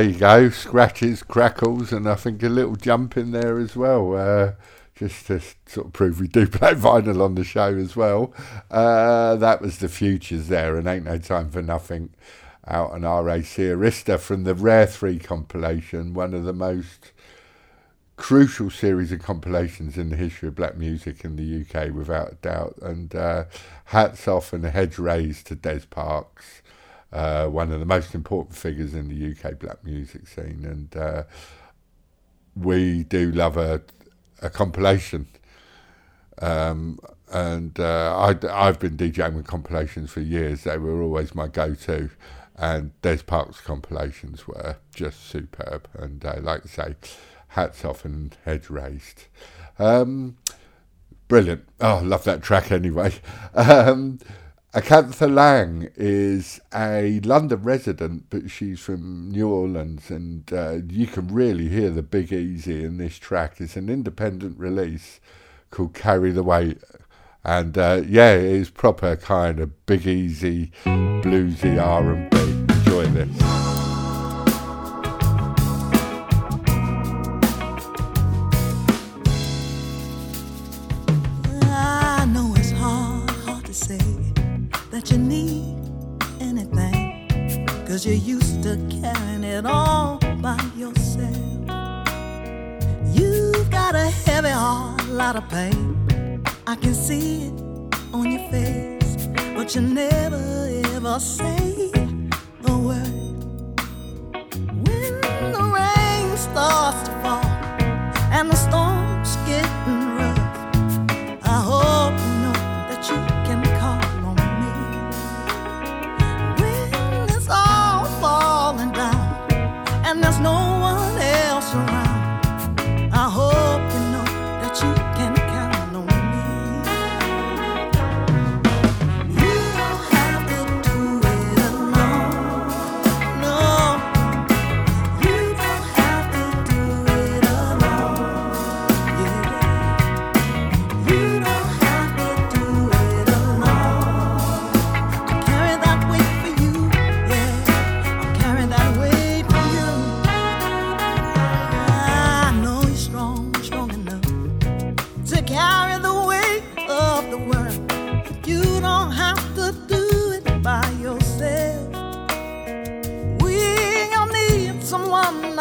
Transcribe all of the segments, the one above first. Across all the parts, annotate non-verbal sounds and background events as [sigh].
there you go. Scratches, crackles, and I think a little jump in there as well. Uh, just to sort of prove we do [laughs] play vinyl on the show as well. Uh, that was the futures there, and ain't no time for nothing. Out on RCA Arista from the Rare Three compilation, one of the most crucial series of compilations in the history of black music in the UK, without a doubt. And uh, hats off and a heads raised to Des Parks, uh, one of the most important figures in the UK black music scene. And uh, we do love a, a compilation. Um, and uh, I, I've been DJing with compilations for years. They were always my go-to, and Des Parks compilations were just superb. And uh, like I say, hats off and heads raised. Um, brilliant. Oh, love that track anyway. [laughs] Um, Acantha Lang is a London resident, but she's from New Orleans, and uh, you can really hear the Big Easy in this track. It's an independent release called Carry the Weight. And uh, yeah, it is proper kind of Big Easy, bluesy R&B. Enjoy this. Cause you're used to carrying it all by yourself. You've got a heavy heart, a lot of pain. I can see it on your face, but you never ever say a word. When the rain starts to fall and the storm's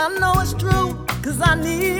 I know it's true, cause I need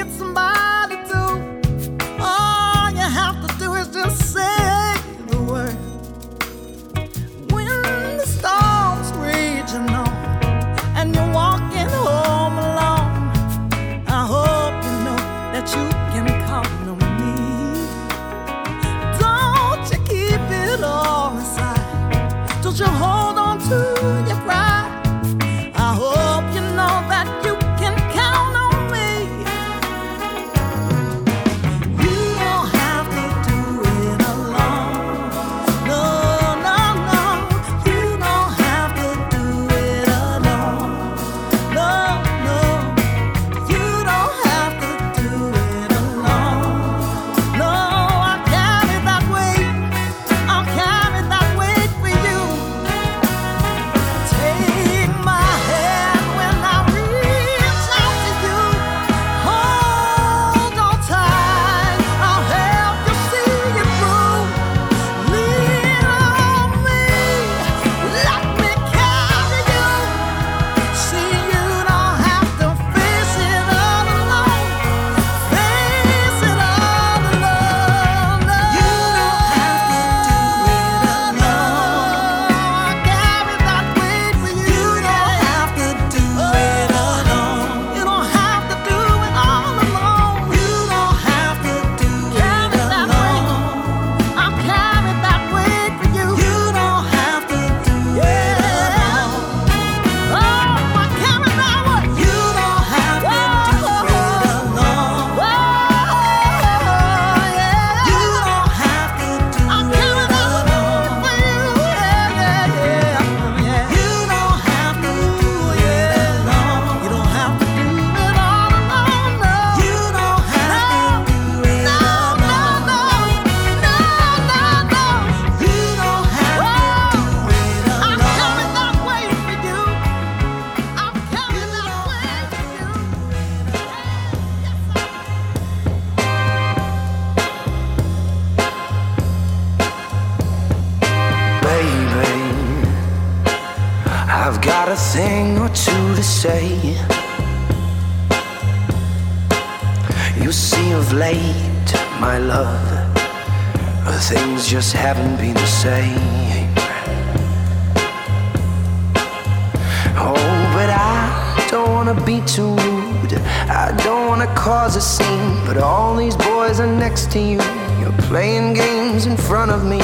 late, my love, things just haven't been the same. Oh, but I don't wanna be too rude. I don't wanna cause a scene. But all these boys are next to you. You're playing games in front of me,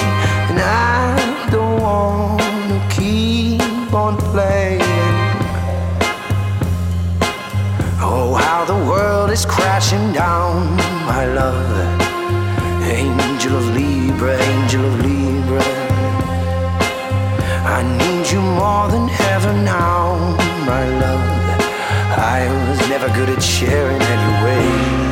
and I don't wanna keep on playing. Oh, how the world is crashing down, my love. Angel of Libra, angel of Libra. I need you more than ever now, my love. I was never good at sharing anyway.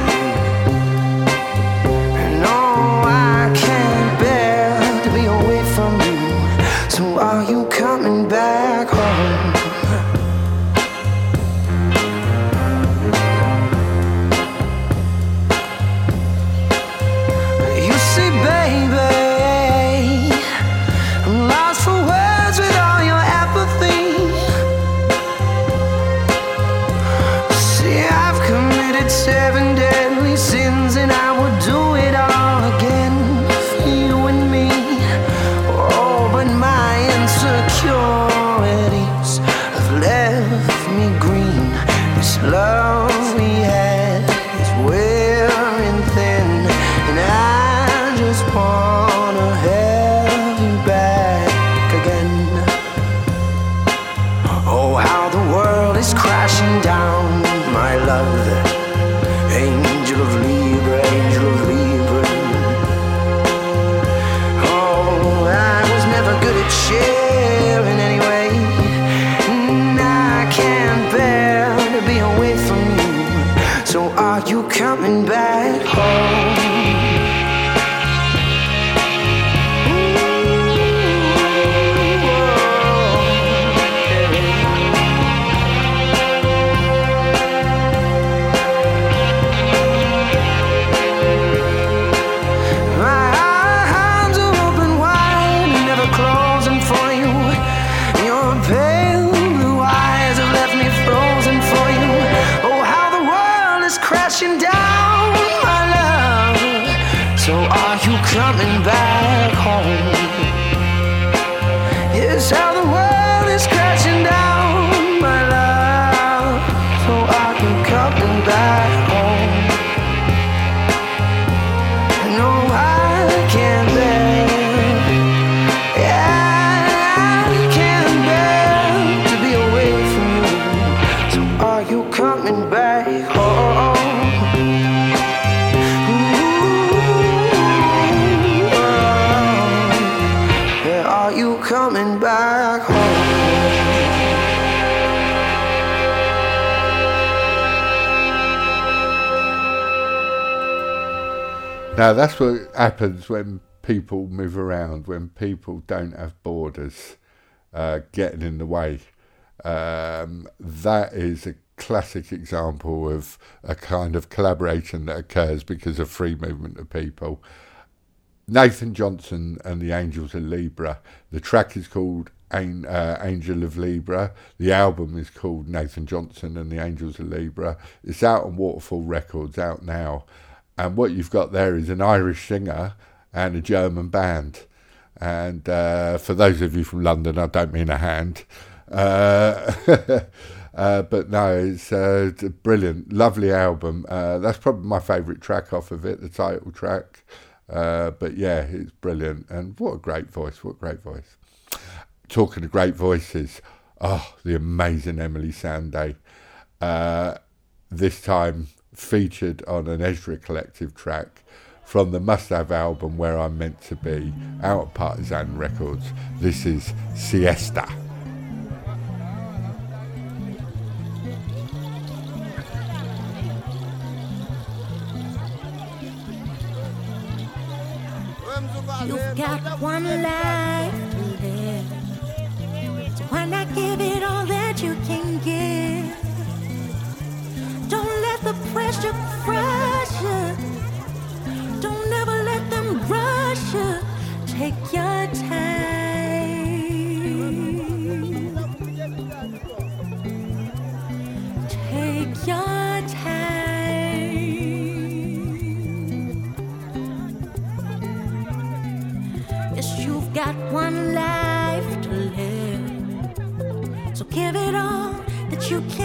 That's what happens when people move around, when people don't have borders uh, getting in the way. Um, that is a classic example of a kind of collaboration that occurs because of free movement of people. Nathan Johnson and the Angels of Libra. The track is called An- uh, Angel of Libra. The album is called Nathan Johnson and the Angels of Libra. It's out on Waterfall Records, out now. And what you've got there is an Irish singer and a German band. And uh, for those of you from London, I don't mean a hand. Uh, [laughs] uh, but no, it's uh, a brilliant, lovely album. Uh, that's probably my favourite track off of it, the title track. But yeah, it's brilliant. And what a great voice, what a great voice. Talking of great voices, oh, the amazing Emeli Sandé. Uh, this time featured on an Ezra Collective track from the Must Have album Where I'm Meant to Be, out at Partisan Records. This is Siesta. You've got one life to live. Why not give it all that you can give? the pressure, pressure. Don't ever let them rush you. Take your time. Take your time. Yes, you've got one life to live, so give it all that you can.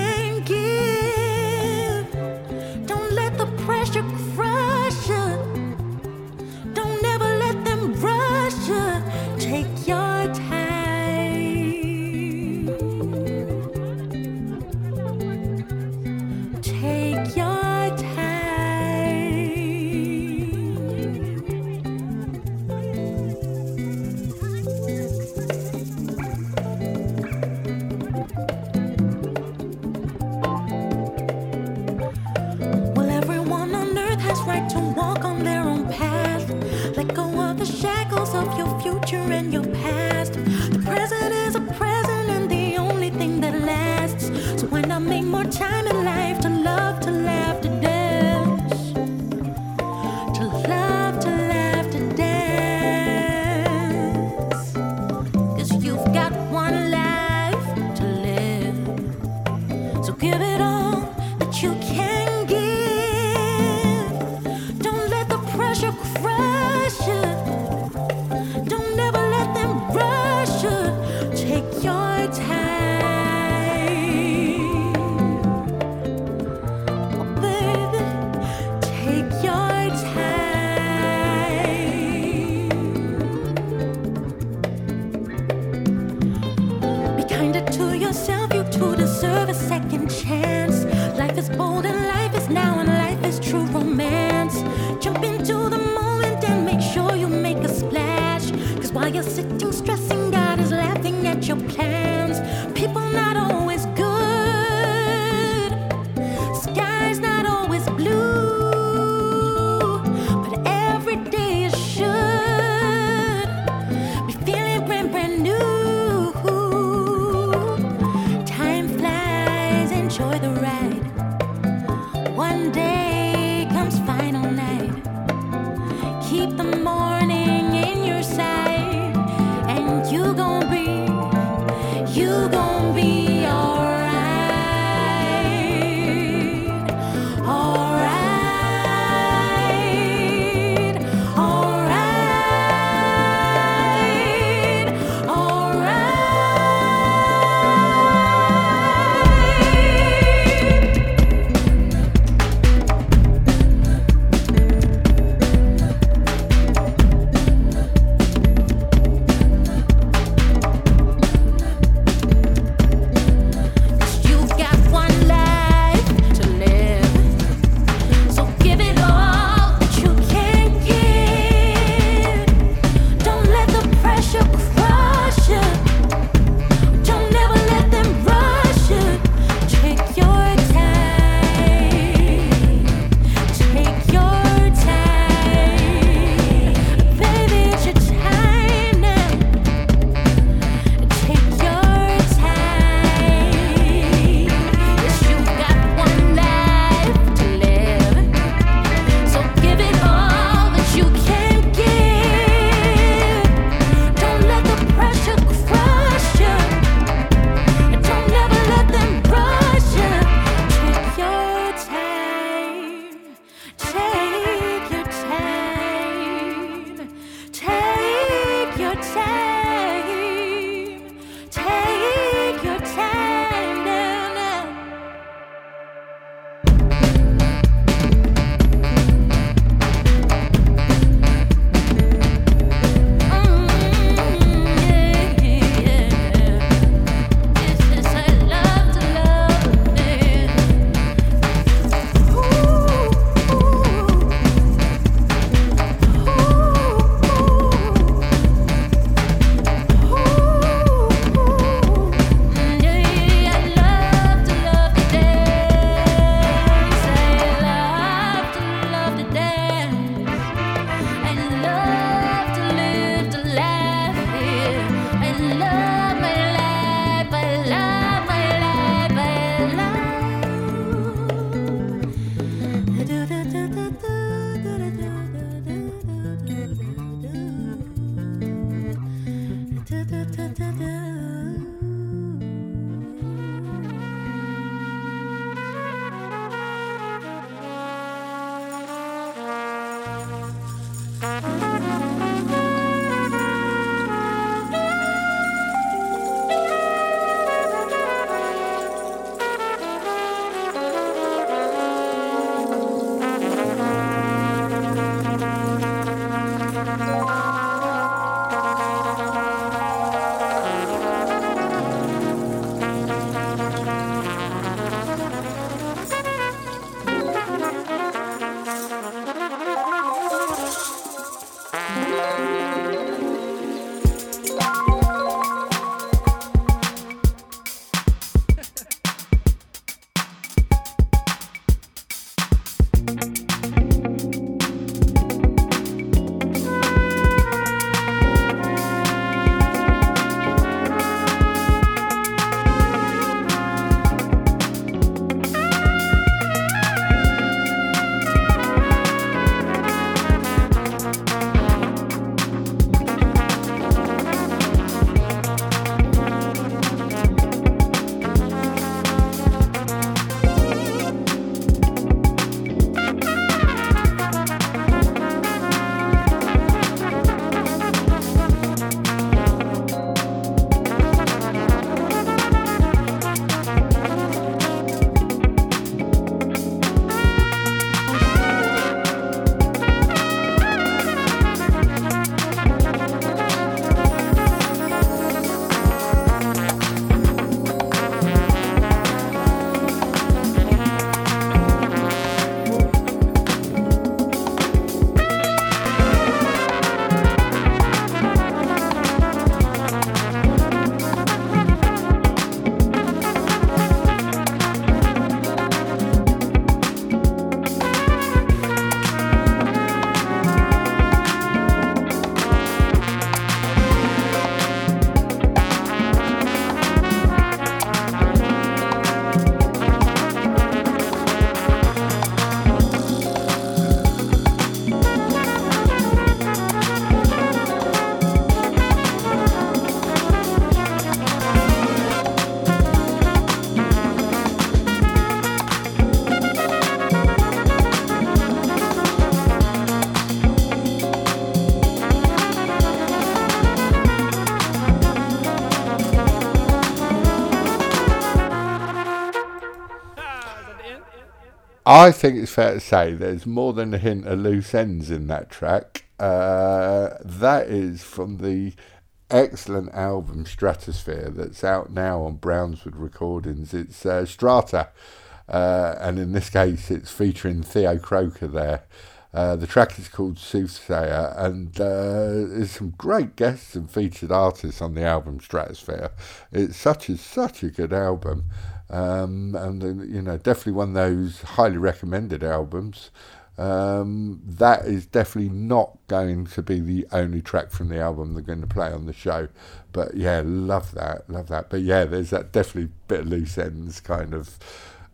I think it's fair to say there's more than a hint of loose ends in that track. Uh, that is from the excellent album Stratosphere that's out now on Brownswood Recordings. It's uh, Strata, uh, and in this case, it's featuring Theo Croker there. Uh, the track is called Soothsayer, and uh, there's some great guests and featured artists on the album Stratosphere. It's such a such a good album, um, and uh, you know definitely one of those highly recommended albums. Um, that is definitely not going to be the only track from the album they're going to play on the show. But yeah, love that, love that. But yeah, there's that definitely bit of loose ends kind of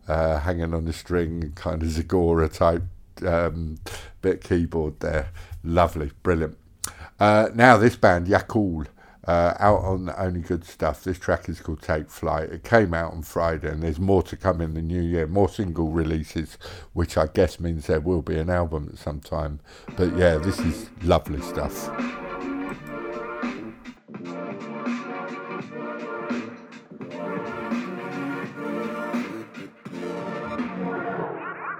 uh, hanging on the string, kind of Zagora type um, bit keyboard there. Lovely, brilliant. Uh, now this band Yakul. Uh, out on Only Good Stuff. This track is called Take Flight. It came out on Friday, and there's more to come in the new year. More single releases, which I guess means there will be an album at some time. But yeah, this is lovely stuff.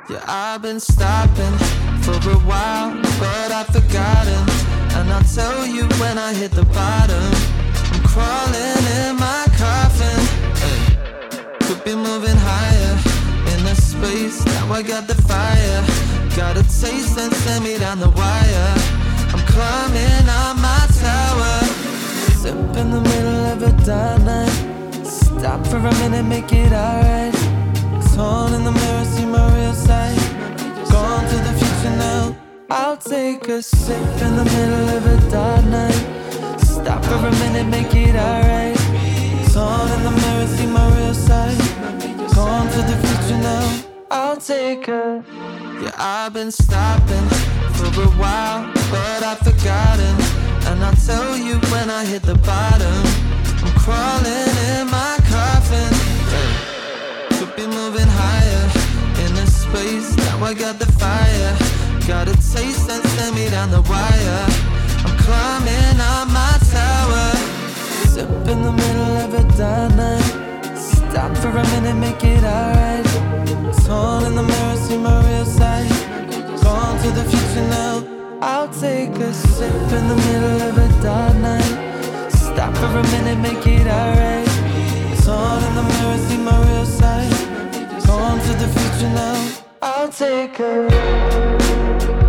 Yeah, I've been stopping for a while, but I've forgotten. And I'll tell you when I hit the bottom. I'm crawling in my coffin. Hey. Could be moving higher in the space. Now I got the fire. Got a taste and send me down the wire. I'm climbing on my tower. Sip in the middle of a dark night. Stop for a minute, make it alright. Torn in the mirror, see my real side. Gone to the future now. I'll take a sip in the middle of a dark night. Stop for a minute, make it alright. Torn in the mirror, see my real side. Gone to the future now. I'll take a. Yeah, I've been stopping for a while, but I've forgotten. And I'll tell you when I hit the bottom. I'm crawling in my coffin. Yeah. Could be moving higher in this space. Now I got the fire. Got a taste and send me down the wire. I'm climbing on my tower. Sip in the middle of a dark night. Stop for a minute, make it alright. Torn in the mirror, see my real side. Gone to the future now. I'll take a sip in the middle of a dark night. Stop for a minute, make it alright. Torn in the mirror, see my real side. Gone to the future now. I'll take a.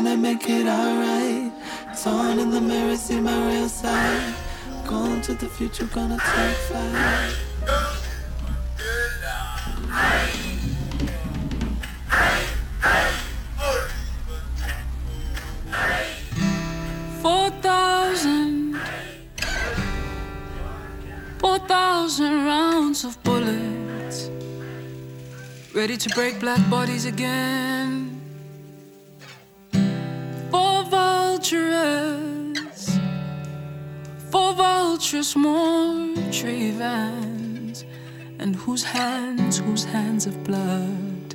Stop for a minute, make it alright. Torn in the mirror, see my real side. Going to the future, gonna take flight. Four thousand, four thousand rounds of bullets, ready to break black bodies again. Four vultures, more tree vans, and whose hands, whose hands of blood.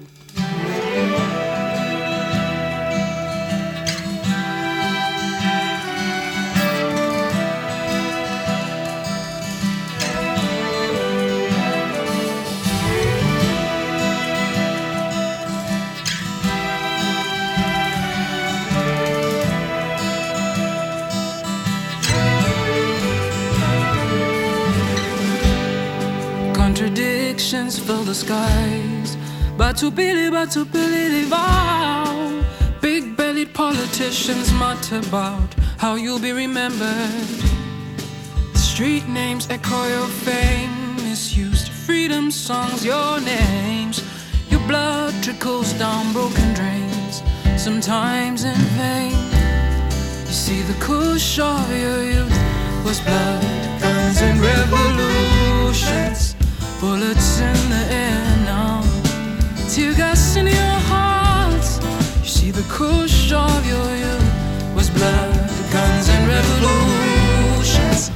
contradictions fill the skies. Batubili, batubili, vow. Big bellied politicians mutter about how you'll be remembered. Street names echo your fame, misused freedom songs, your names. Your blood trickles down broken drains, sometimes in vain. You see, the kush of your youth was blood, guns, and revolutions bullets in the air now, tear gas in your heart. You see the crush of your youth was blood, guns and revolutions,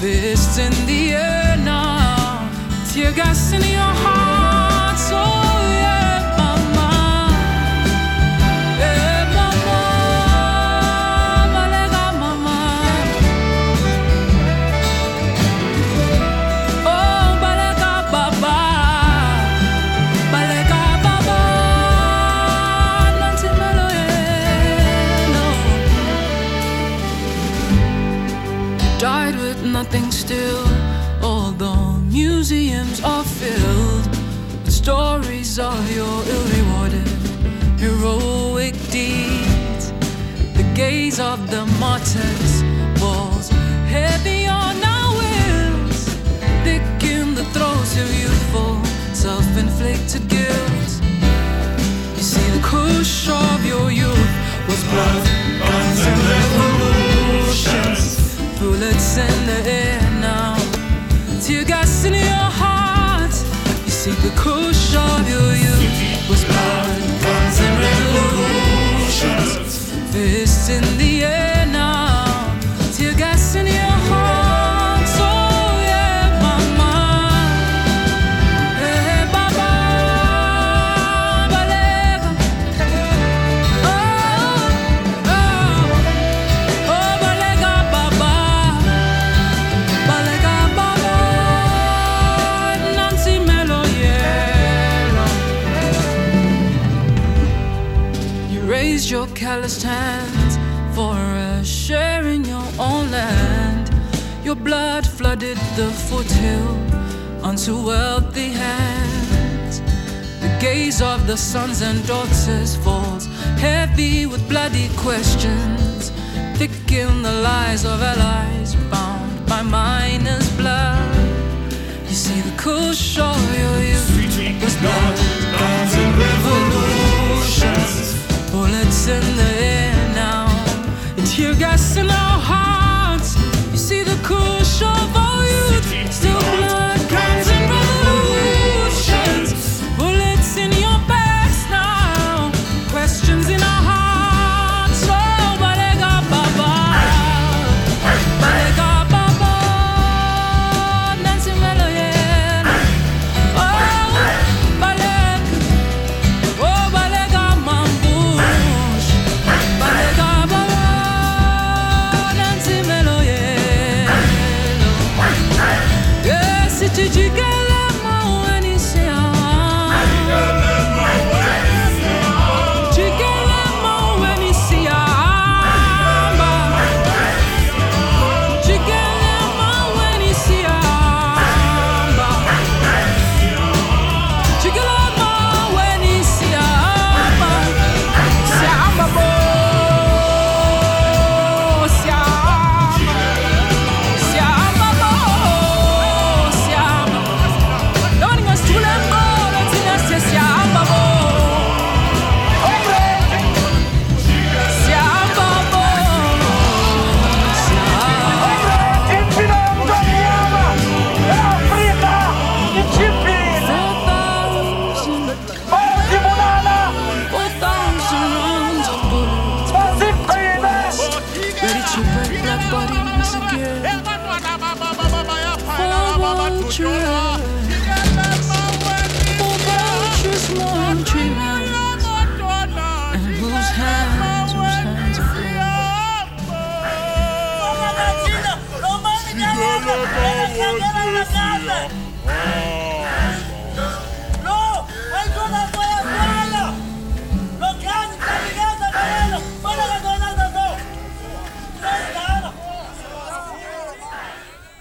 fists in the air now, tear gas in your heart. Oh.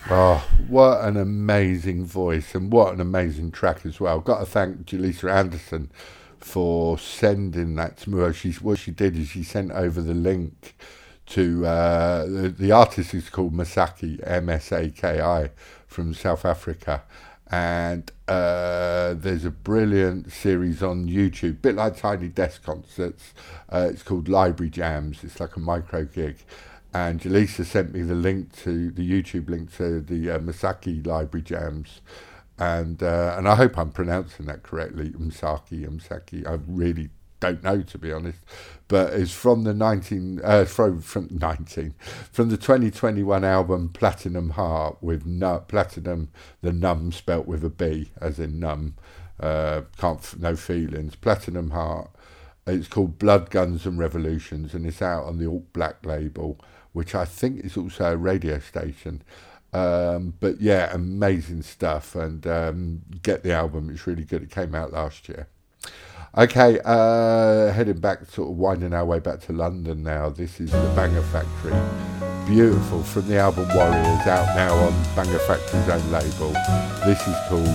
Oh, what an amazing voice and what an amazing track as well. Got to thank Julissa Anderson for sending that to me. She's, what she did is she sent over the link to uh, the, the artist is called Masaki M S A K I from South Africa. And uh, there's a brilliant series on YouTube, bit like Tiny Desk Concerts. Uh, it's called Library Jams. It's like a micro gig. And Jaleesa sent me the link to the YouTube link to the uh, Masaki Library Jams and uh, and I hope I'm pronouncing that correctly, Umsaki, Umsaki. I really don't know to be honest, but it's from the 19 uh, from from 19 from the 2021 album Platinum Heart with nu- platinum the Numb spelt with a B as in numb, uh, can't f- no feelings. Platinum Heart. It's called Blood Guns and Revolutions, and it's out on the Alt Black label, which I think is also a radio station. Um, but yeah, amazing stuff, and um, get the album. It's really good. It came out last year. Okay, uh, heading back, sort of winding our way back to London now. This is the Banger Factory. Beautiful from the album Warriors, out now on Banger Factory's own label. This is called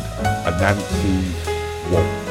Anansi's Waltz.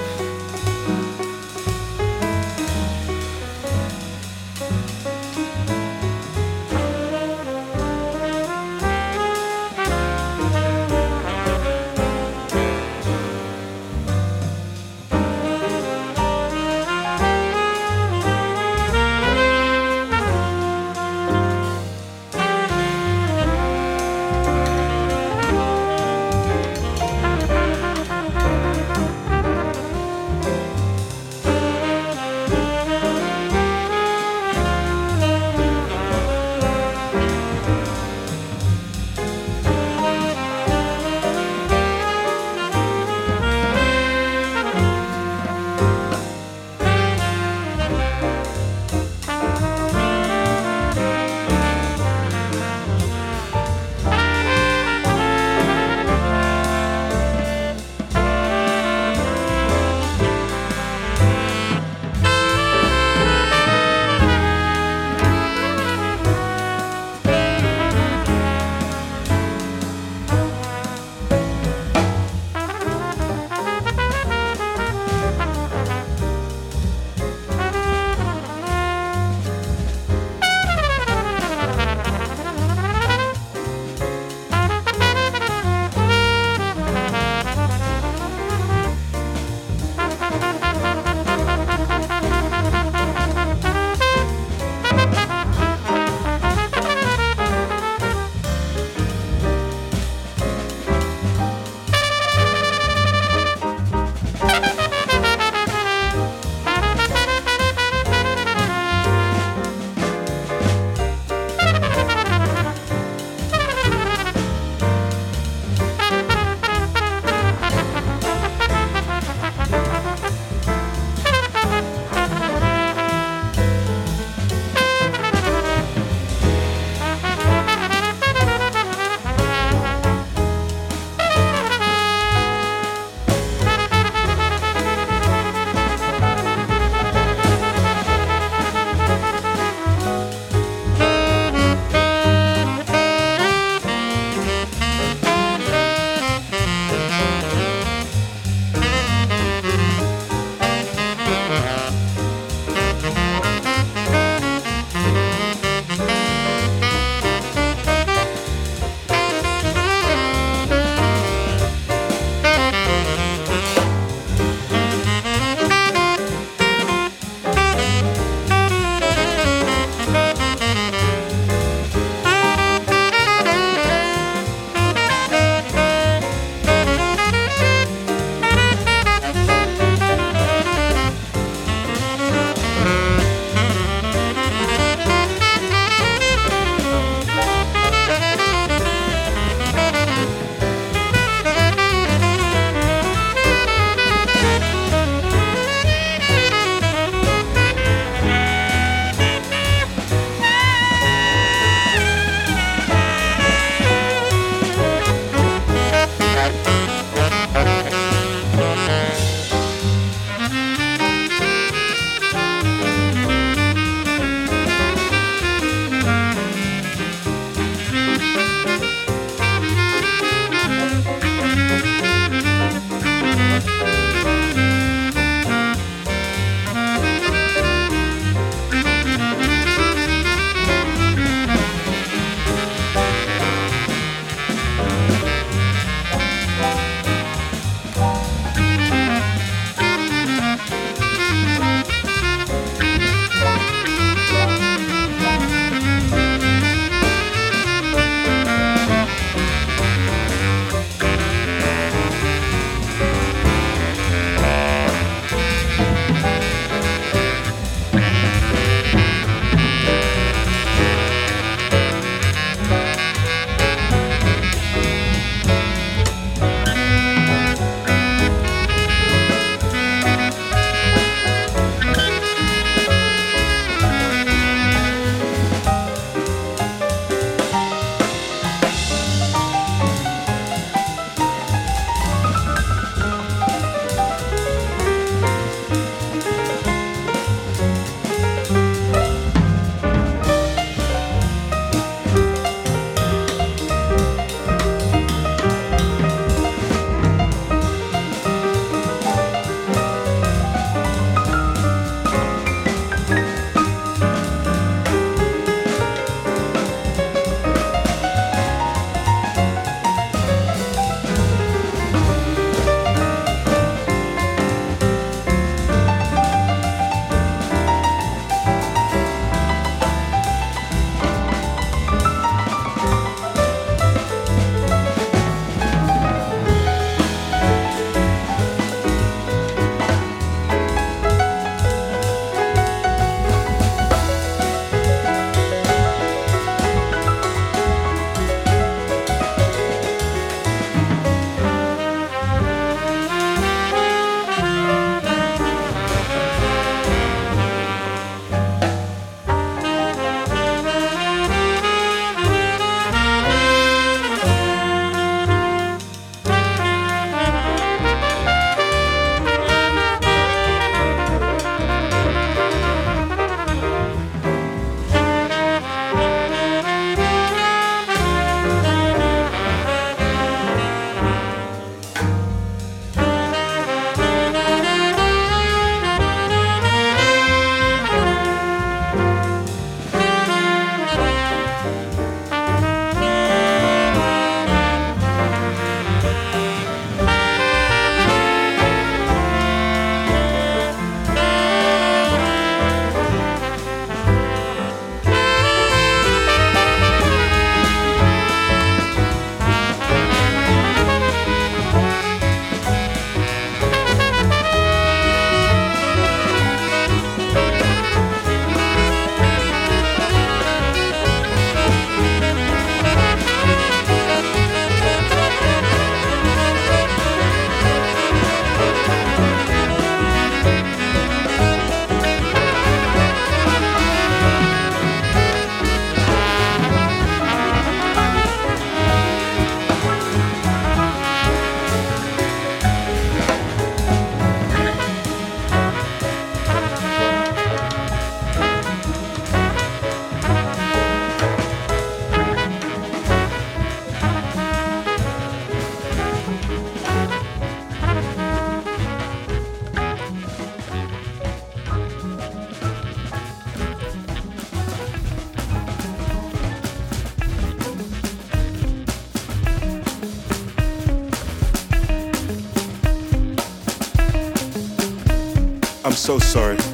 So sorry.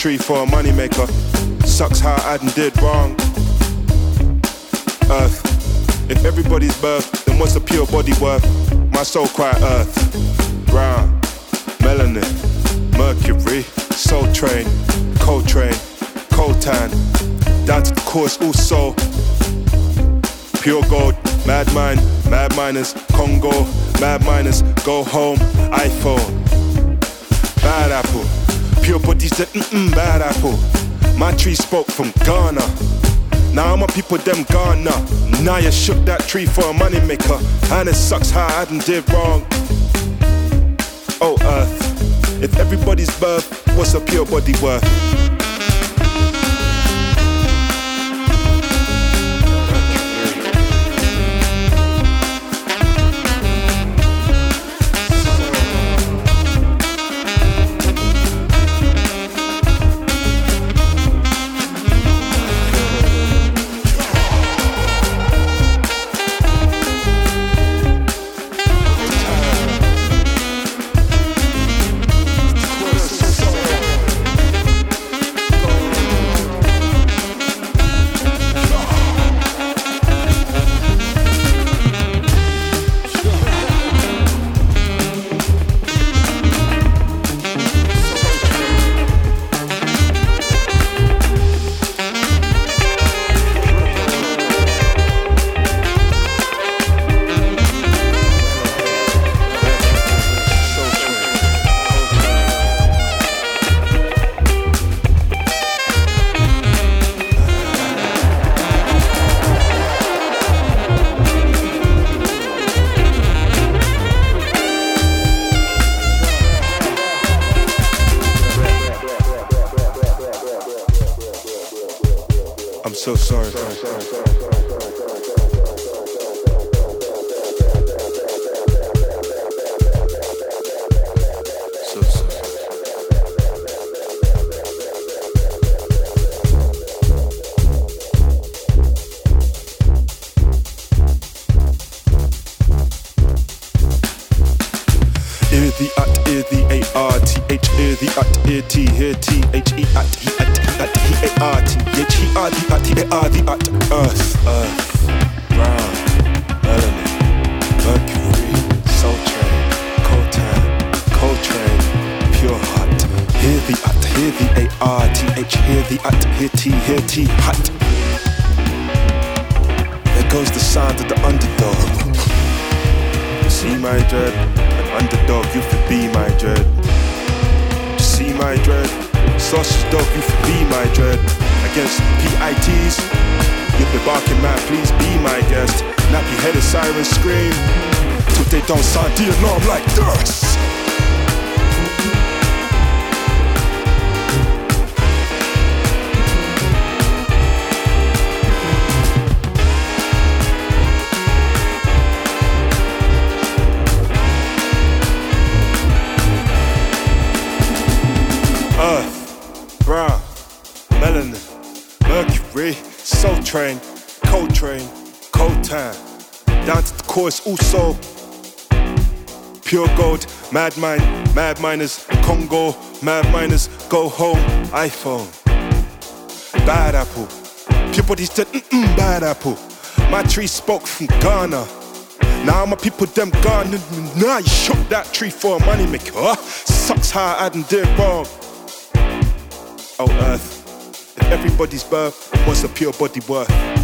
Tree for a money maker. Sucks how I done did wrong. Earth. If everybody's birth, then what's the pure body worth? My soul cry earth. Brown melanin, mercury, soul train, Coltrane, coltan, down to the course also. Pure gold, mad mind, mad miners, Congo, mad miners, go home, iPhone. Bad apple, pure bodies that mm bad apple. My tree spoke from Ghana. Now my people them Ghana. Now you shook that tree for a money maker, and it sucks how I did wrong. Oh earth, if everybody's birth was a pure body worth? Mad mind, mad miners, Congo, mad miners, go home, iPhone. Bad apple, bodies said, mm bad apple. My tree spoke from Ghana. Now my people them Ghana. Now you shook that tree for a money maker. Sucks how I done did wrong. Oh earth, if everybody's birth was a pure body worth.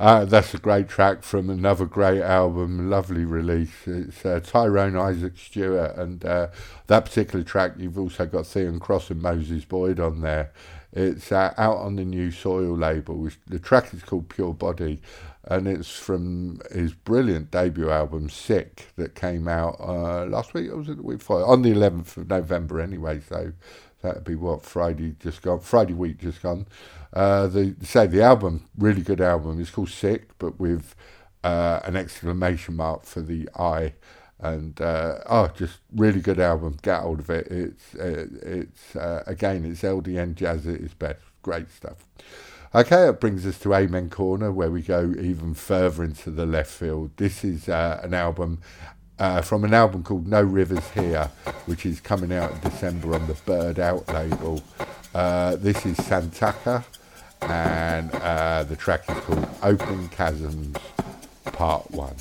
Uh, that's a great track from another great album, lovely release. It's uh, Tyrone Isaac Stuart, and uh, that particular track, you've also got Theon Cross and Moses Boyd on there. It's uh, out on the New Soil label. Which, The track is called Pure Body, and it's from his brilliant debut album Sick that came out uh, last week. Or was it the week before? On the 11th of November, anyway. So that'd be what Friday just gone. Friday week just gone. Uh, the say the album, really good album. It's called Sick, but with uh, an exclamation mark for the I. And uh, oh, just really good album. Get hold of it. It's uh, it's uh, again, it's LDN jazz at its best. Great stuff. Okay, it brings us to Amen Corner, where we go even further into the left field. This is uh, an album uh, from an album called No Rivers Here, which is coming out in December on the Byrd Out label. Uh, this is Santaka and uh, the track is called Open Chasms Part 1.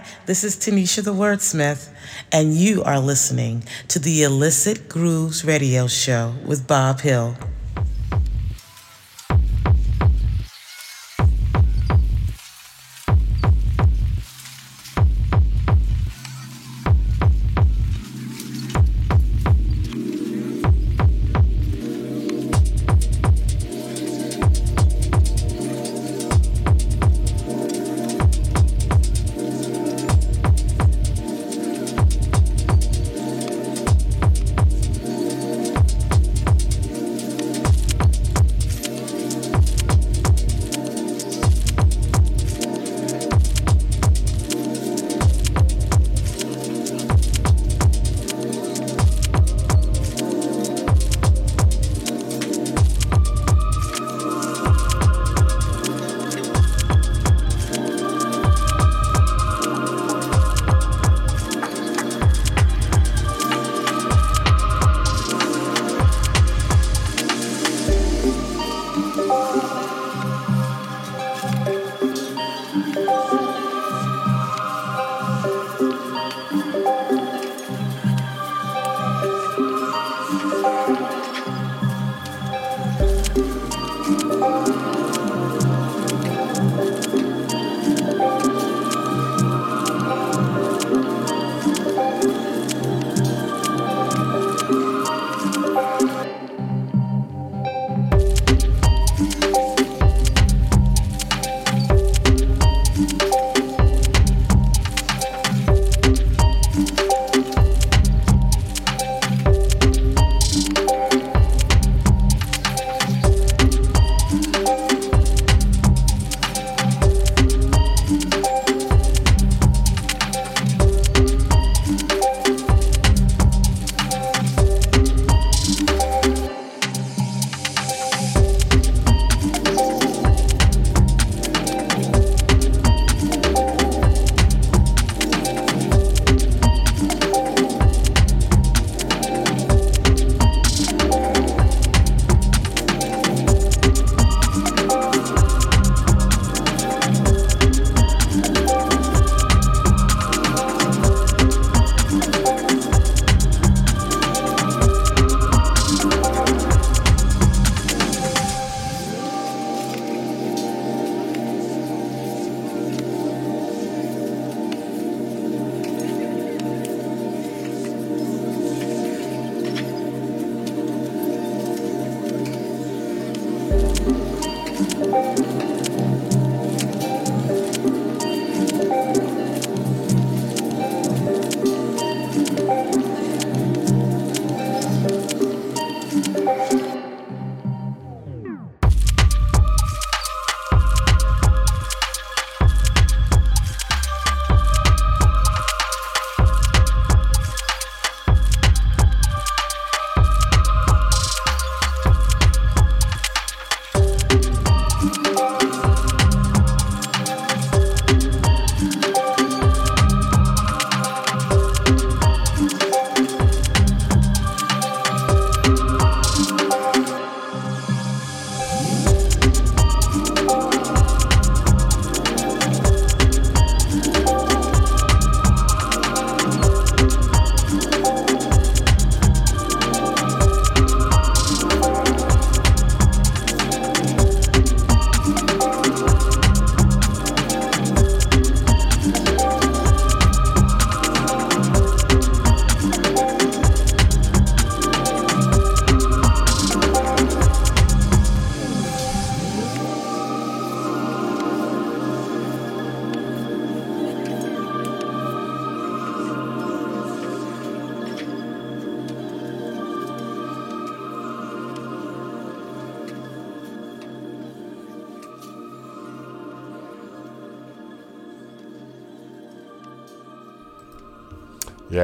Hi, this is Tanisha the Wordsmith, and you are listening to the Illicit Grooves Radio Show with Bob Hill.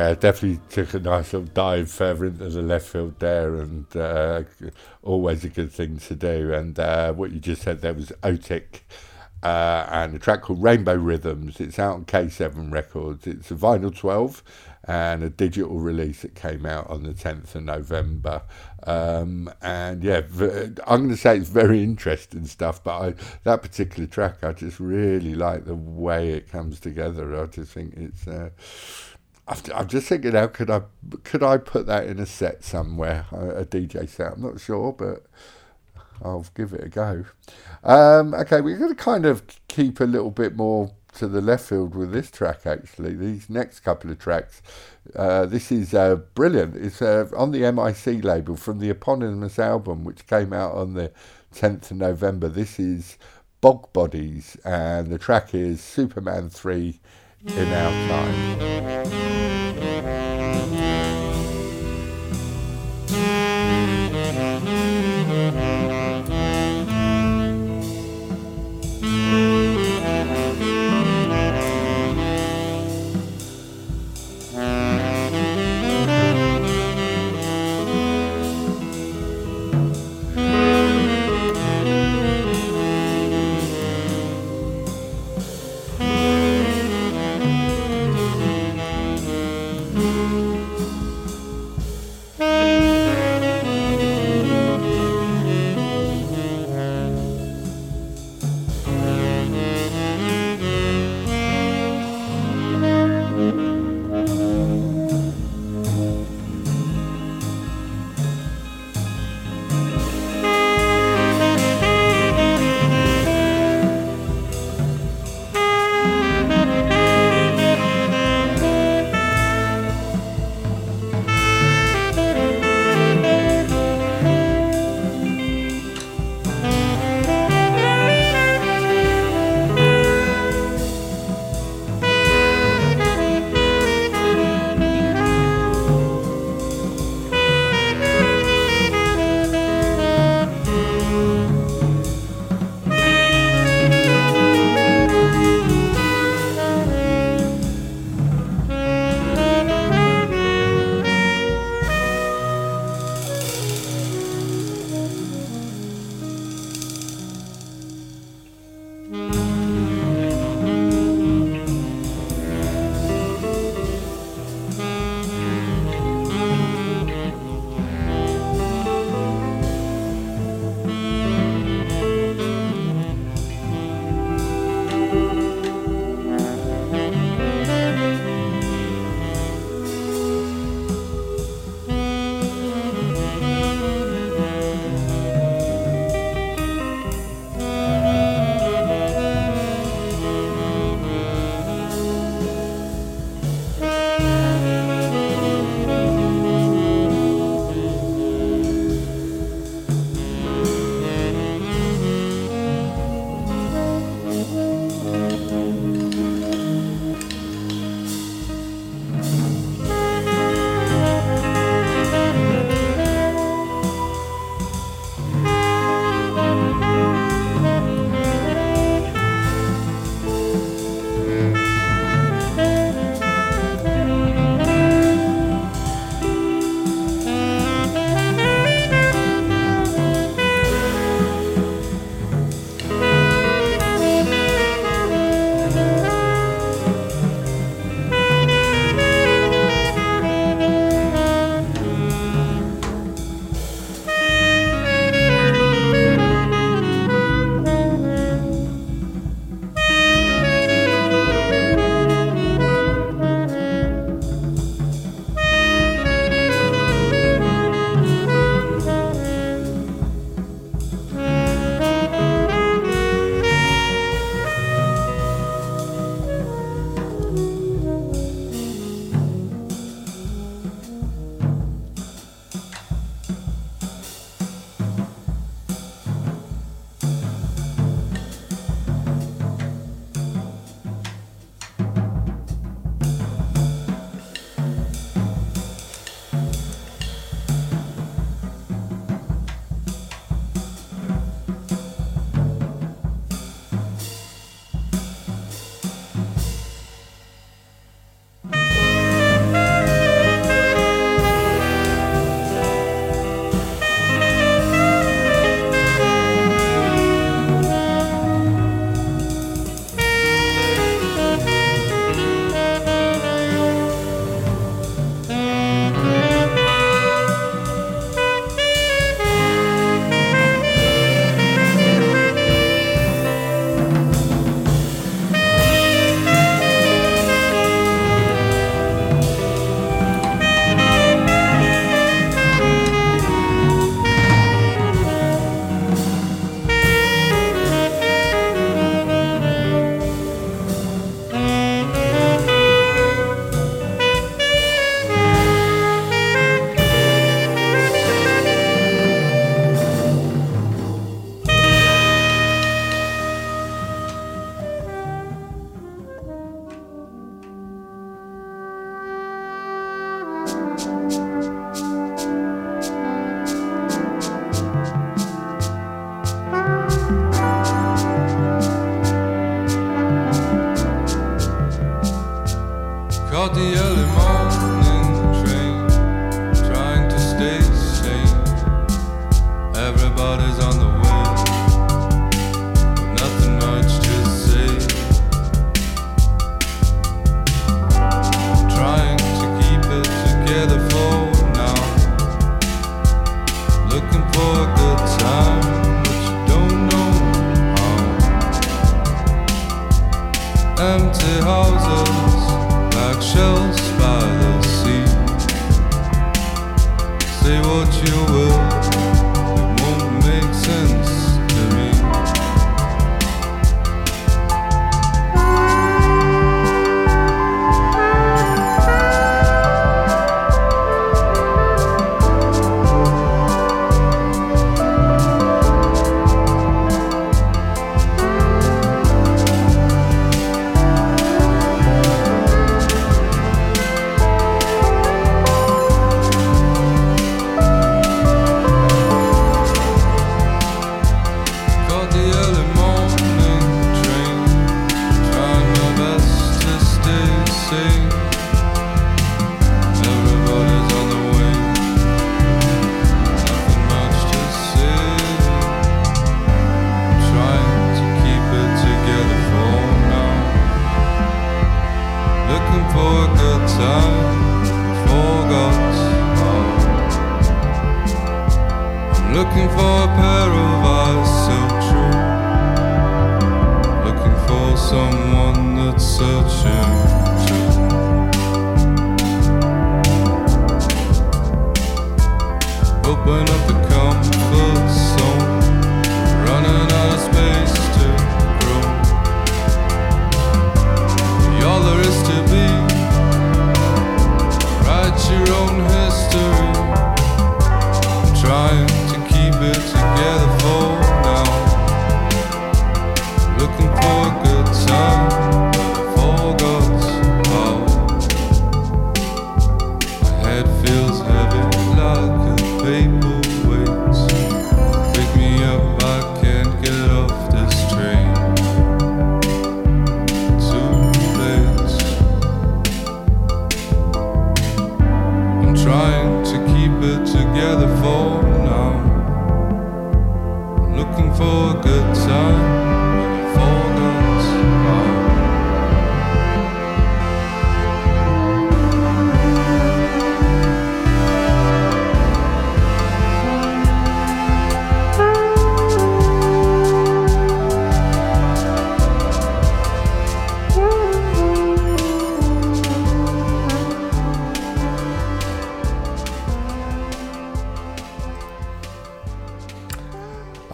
Yeah, definitely took a nice little dive further into the left field there, and uh, always a good thing to do. And uh, what you just said there was Otik uh, and a track called Rainbow Rhythms. It's out on K7 Records. It's a vinyl 12 and a digital release that came out on the 10th of November. Um, and yeah, I'm going to say it's very interesting stuff, but I, that particular track, I just really like the way it comes together. I just think it's. Uh, I'm just thinking, how could I could I put that in a set somewhere, a, DJ set? I'm not sure, but I'll give it a go. Um, okay, we're going to kind of keep a little bit more to the left field with this track, actually. These next couple of tracks. Uh, this is uh, brilliant. It's uh, on the MIC label from the eponymous album, which came out on the 10th of November. This is Bog Bodies, and the track is Superman 3 in Our Time.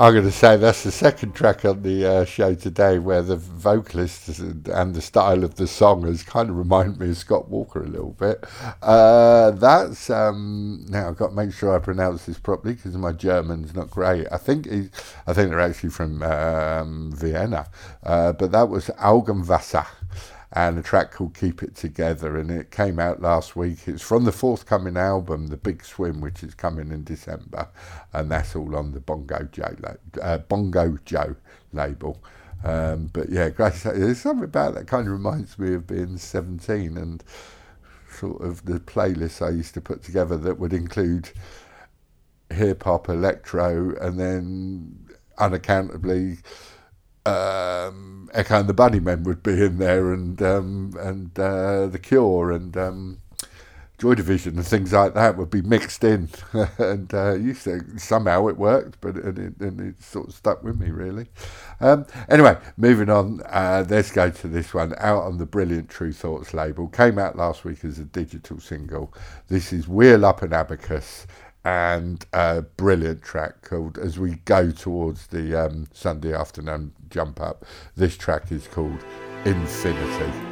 I'm going to say that's the second track on the uh, show today where the vocalist and the style of the song has kind of reminded me of Scott Walker a little bit. Uh, that's um, now I've got to make sure I pronounce this properly because my German's not great. I think I think they're actually from um, Vienna, uh, but that was Augenwasser and a track called Keep It Together, and it came out last week. It's from the forthcoming album, The Big Swim, which is coming in December, and that's all on the Bongo Joe, uh, Bongo Joe label. Um, but yeah, great. There's something about that kind of reminds me of being 17 and sort of the playlists I used to put together that would include hip hop, electro, and then unaccountably um, Echo and the Bunnymen would be in there, and um, and uh, the Cure and um, Joy Division and things like that would be mixed in, [laughs] and uh, used to, somehow it worked, but and it, and it sort of stuck with me really. Um, anyway, moving on, uh, let's go to this one out on the brilliant Tru Thoughts label. Came out last week as a digital single. This is Wheel Up an Abacus and a brilliant track called As We Go Towards the um, Sunday Afternoon Jump Up. This track is called Infinity.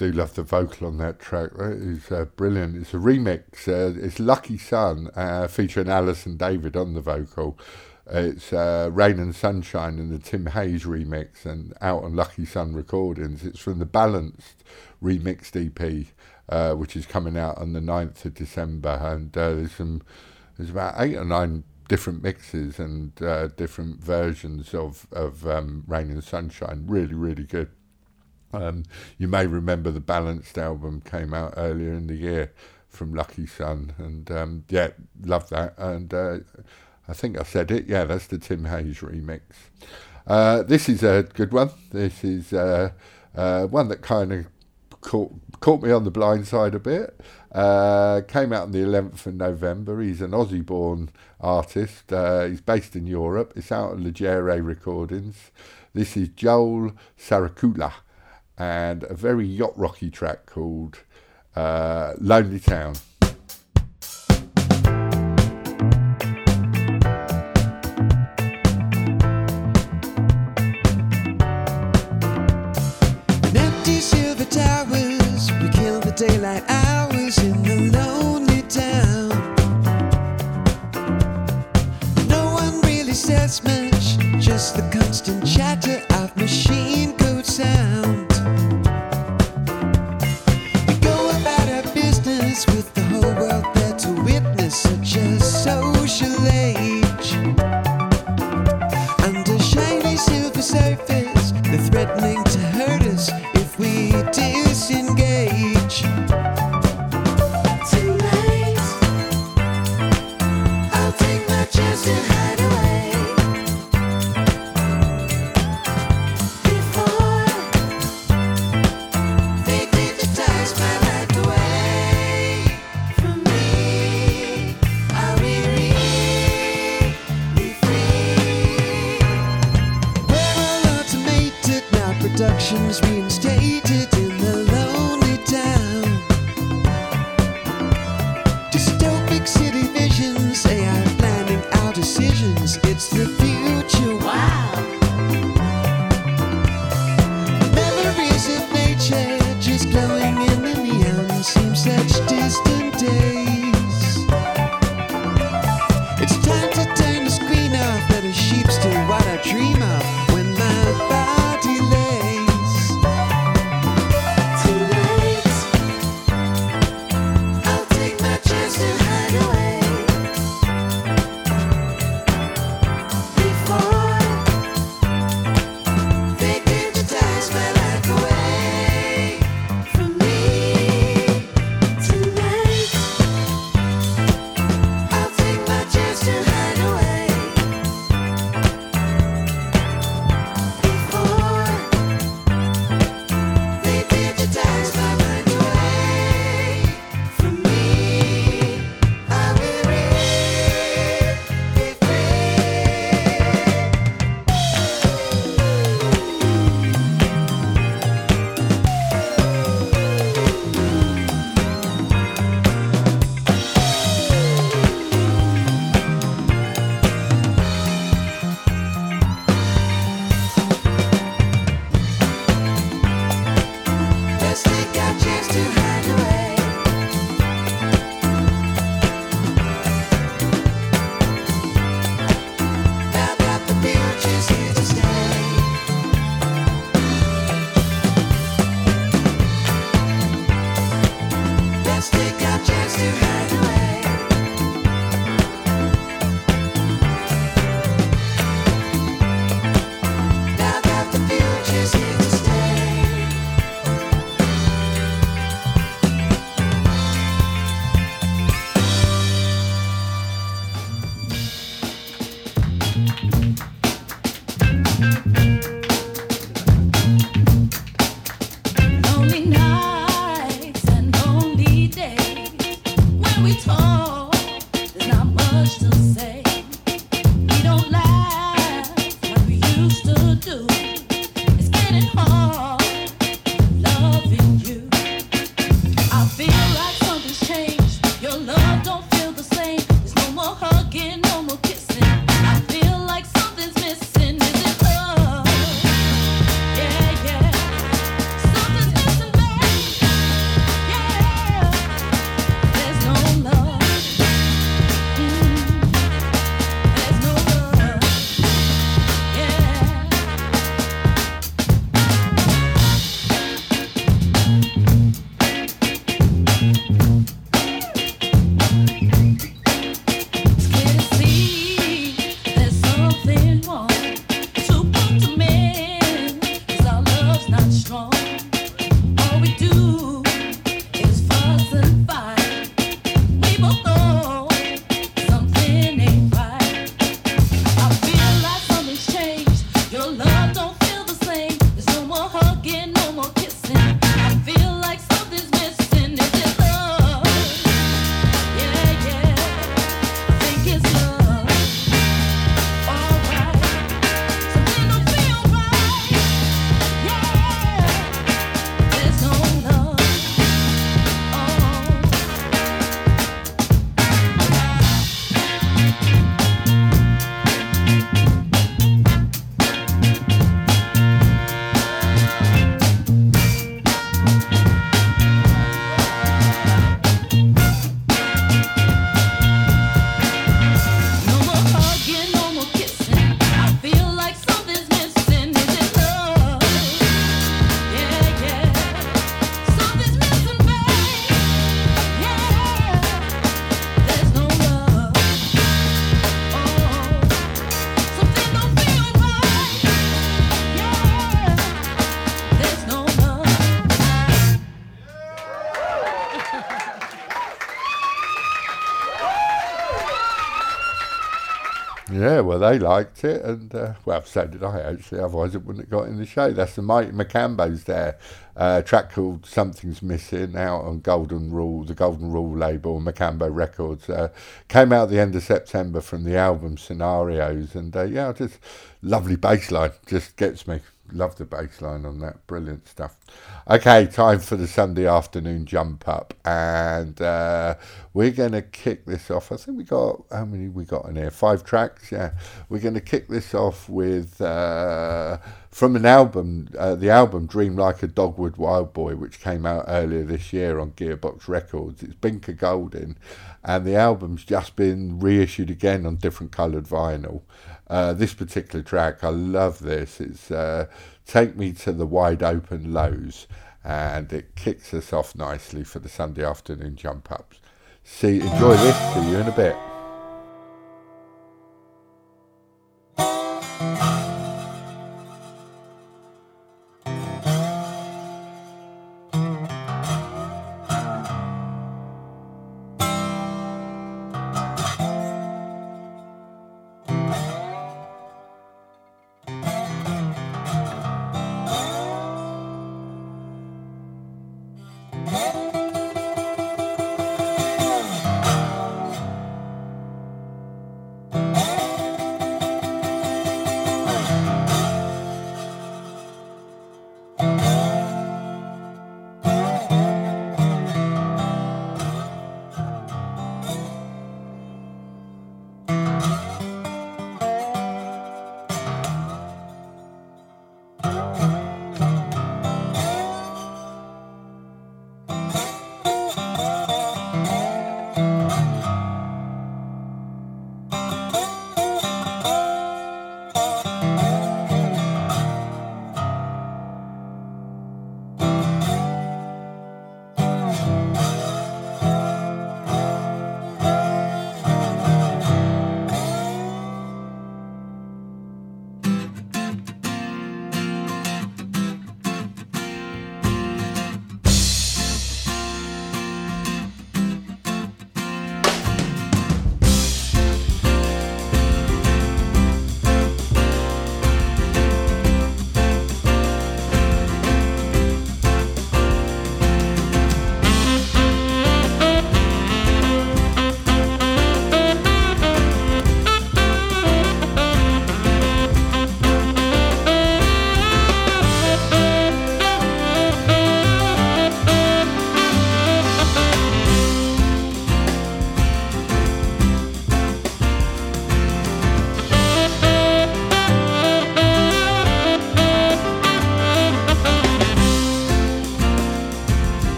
Do love the vocal on that track. That is uh, brilliant. It's a remix. Uh, it's Lucky Sun uh, featuring Alison David on the vocal. It's uh, Rain and Sunshine in the Tim Haze remix and out on Lucky Sun Recordings. It's from the Balanced remixed EP, uh, which is coming out on the 9th of December. And uh, there's some, there's about eight or nine different mixes and different versions of, of um, Rain and Sunshine. Really, really good. Um, you may remember the Balanced album came out earlier in the year from Lucky Sun, and um, yeah, love that. And uh, I think I said it. Yeah, that's the Tim Haze remix. Uh, this is a good one. This is uh, uh, one that kind of caught caught me on the blind side a bit. Uh, came out on the 11th of November. He's an Aussie-born artist. Uh, he's based in Europe. It's out on Legere Recordings. This is Joel Sarakula and a very yacht rocky track called uh, Lonely Town. Empty silver towers, we kill the daylight hours in the lonely town. No one really says much, just the constant chatter of machine they liked it, and uh, well, so did I actually. Otherwise, it wouldn't have got in the show. That's the Mighty Mocambos there. Uh, track called "Something's Missing" out on Golden Rule, the Golden Rule label, Mocambo Records. Uh, came out the end of September from the album Scenarios, and uh, yeah, just lovely bass line, just gets me. Love the bass line on that, brilliant stuff. Okay, time for the Sunday afternoon jump up, and uh, we're going to kick this off. I think we got how many we got in here? Five tracks. Yeah, we're going to kick this off with uh, from an album, uh, the album "Dream Like a Dogwood Wild Boy," which came out earlier this year on Gearbox Records. It's Binker Golding, and the album's just been reissued again on different coloured vinyl. Uh, this particular track, I love this. It's uh, Take Me to the Wide Open Lows, and it kicks us off nicely for the Sunday afternoon jump ups. See, enjoy this. See you in a bit.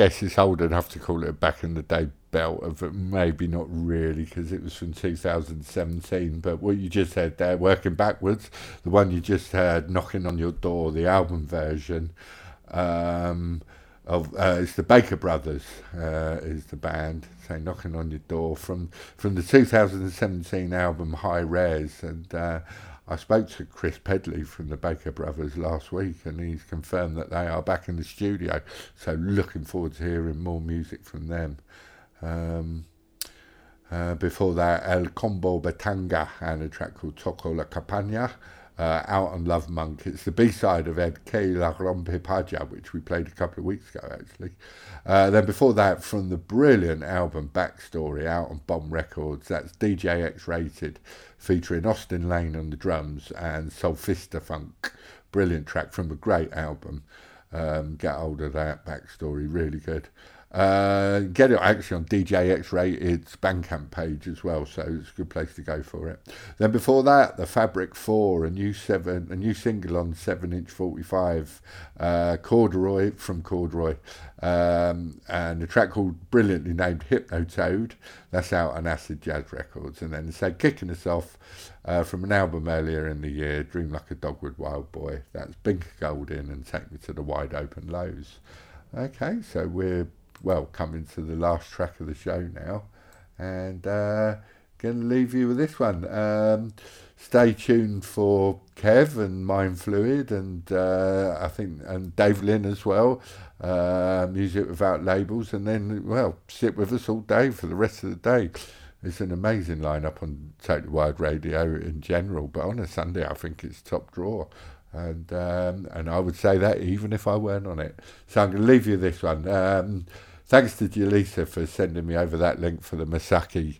Guess it's old enough to call it a back in the day belt, but maybe not really because it was from 2017. But what you just said there, working backwards, the one you just heard, knocking on your door, the album version. Um, of uh, it's the Baker Brothers uh, is the band, say knocking on your door from from the 2017 album High Res, and uh, I spoke to Chris Pedley from the Baker Brothers last week, and he's confirmed that they are back in the studio. So looking forward to hearing more music from them. Um, uh, before that, El Combo Batanga and a track called Toco La Campana. uh, out on Lovemonk. It's the B-side of Ed K La Rompe Paja, which we played a couple of weeks ago, actually. Uh, then before that, from the brilliant album Backstory, out on Bomb Records, that's DJ X Rated, featuring Austin Lane on the drums and Soulphistafunk. Brilliant track from a great album. Um, get hold of that Backstory, really good. Uh, get it actually on DJ X Rated's Bandcamp page as well, so it's a good place to go for it. Then before that, the Fabric Four, a new seven, a new single on seven inch forty five, uh, Corduroy from Corduroy, um, and a track called brilliantly named Hypnotoad. That's out on Acid Jazz Records, and then so kicking us off uh, from an album earlier in the year, Dream Like a Dogwood Wild Boy. That's Binker Golding and Take Me to the Wide Open Lows. Okay, so we're well, coming to the last track of the show now, and uh, to leave you with this one. Um, stay tuned for Kev and Mind Fluid, and uh, I think and Dave Lynn as well. Uh, music without labels, and then well, sit with us all day for the rest of the day. It's an amazing lineup on Totally Wired Radio in general, but on a Sunday, I think it's top draw and um, and I would say that even if I weren't on it. So I'm going to leave you this one. Um, thanks to Jhelisa for sending me over that link for the Msaki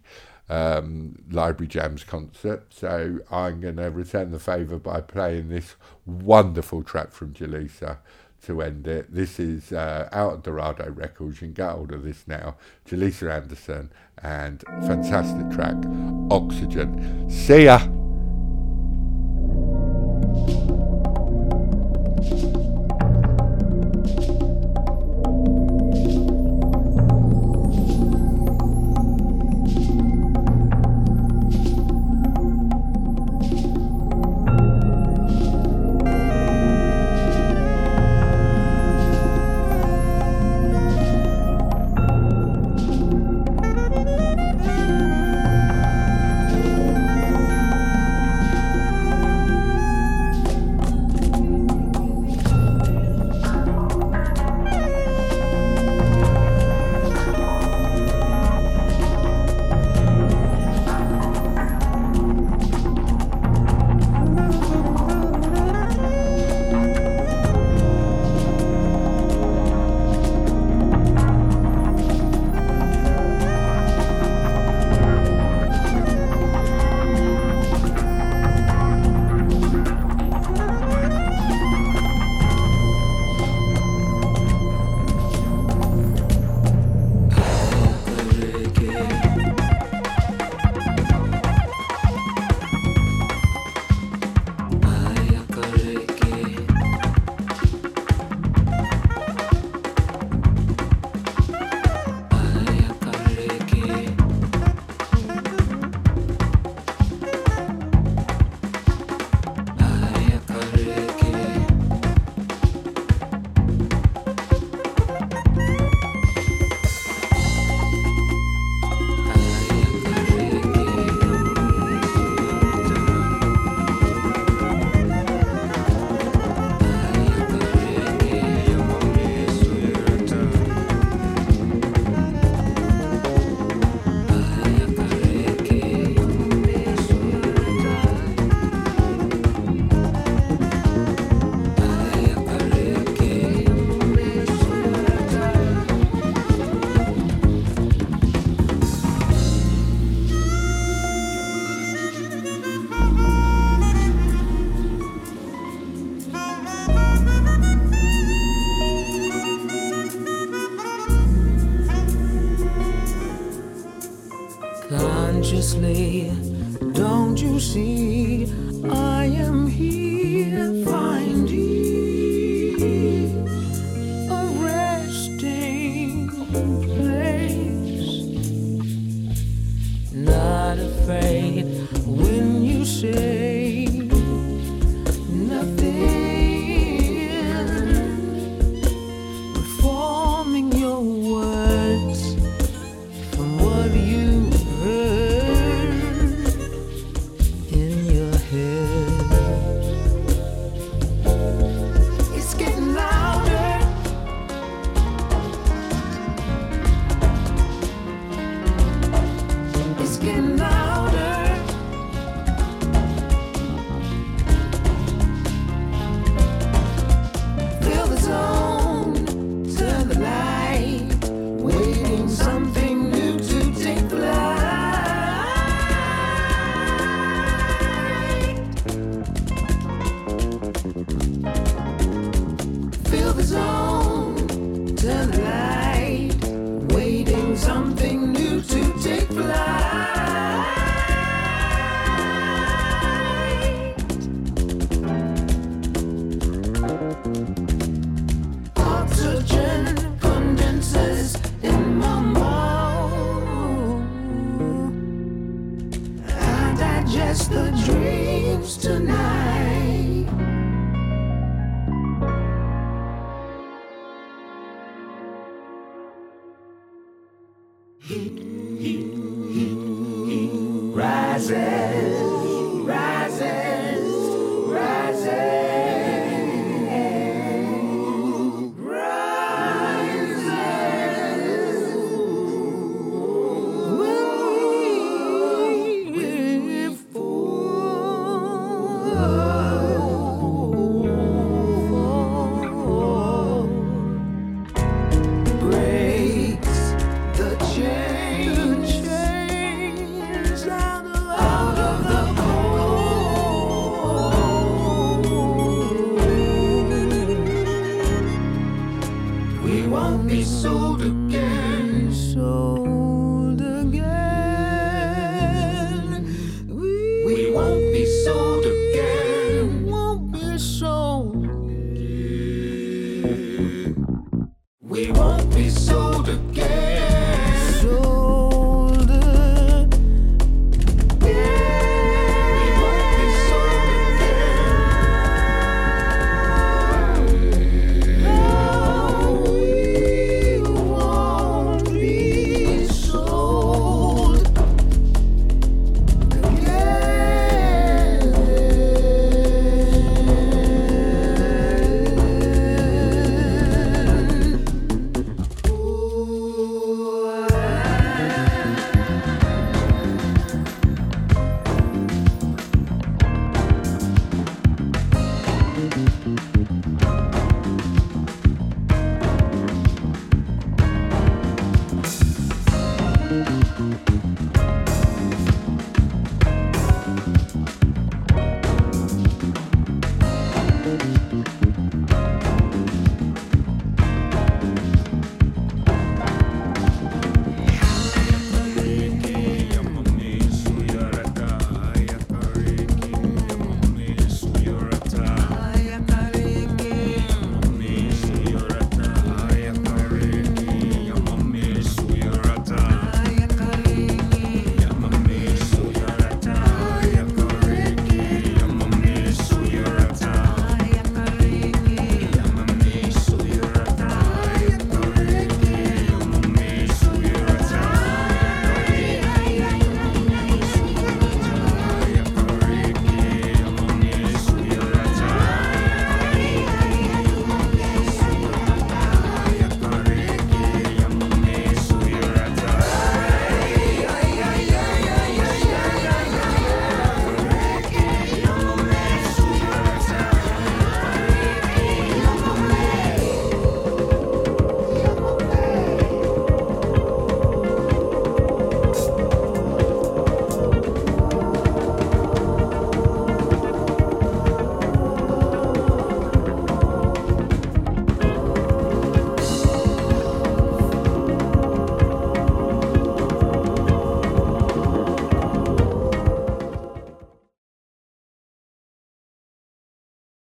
um, Library Jams concert. So I'm going to return the favour by playing this wonderful track from Jhelisa to end it. This is uh, out of Dorado Records. You can get hold of this now. Jhelisa Anderson and fantastic track, Oxygen. See ya!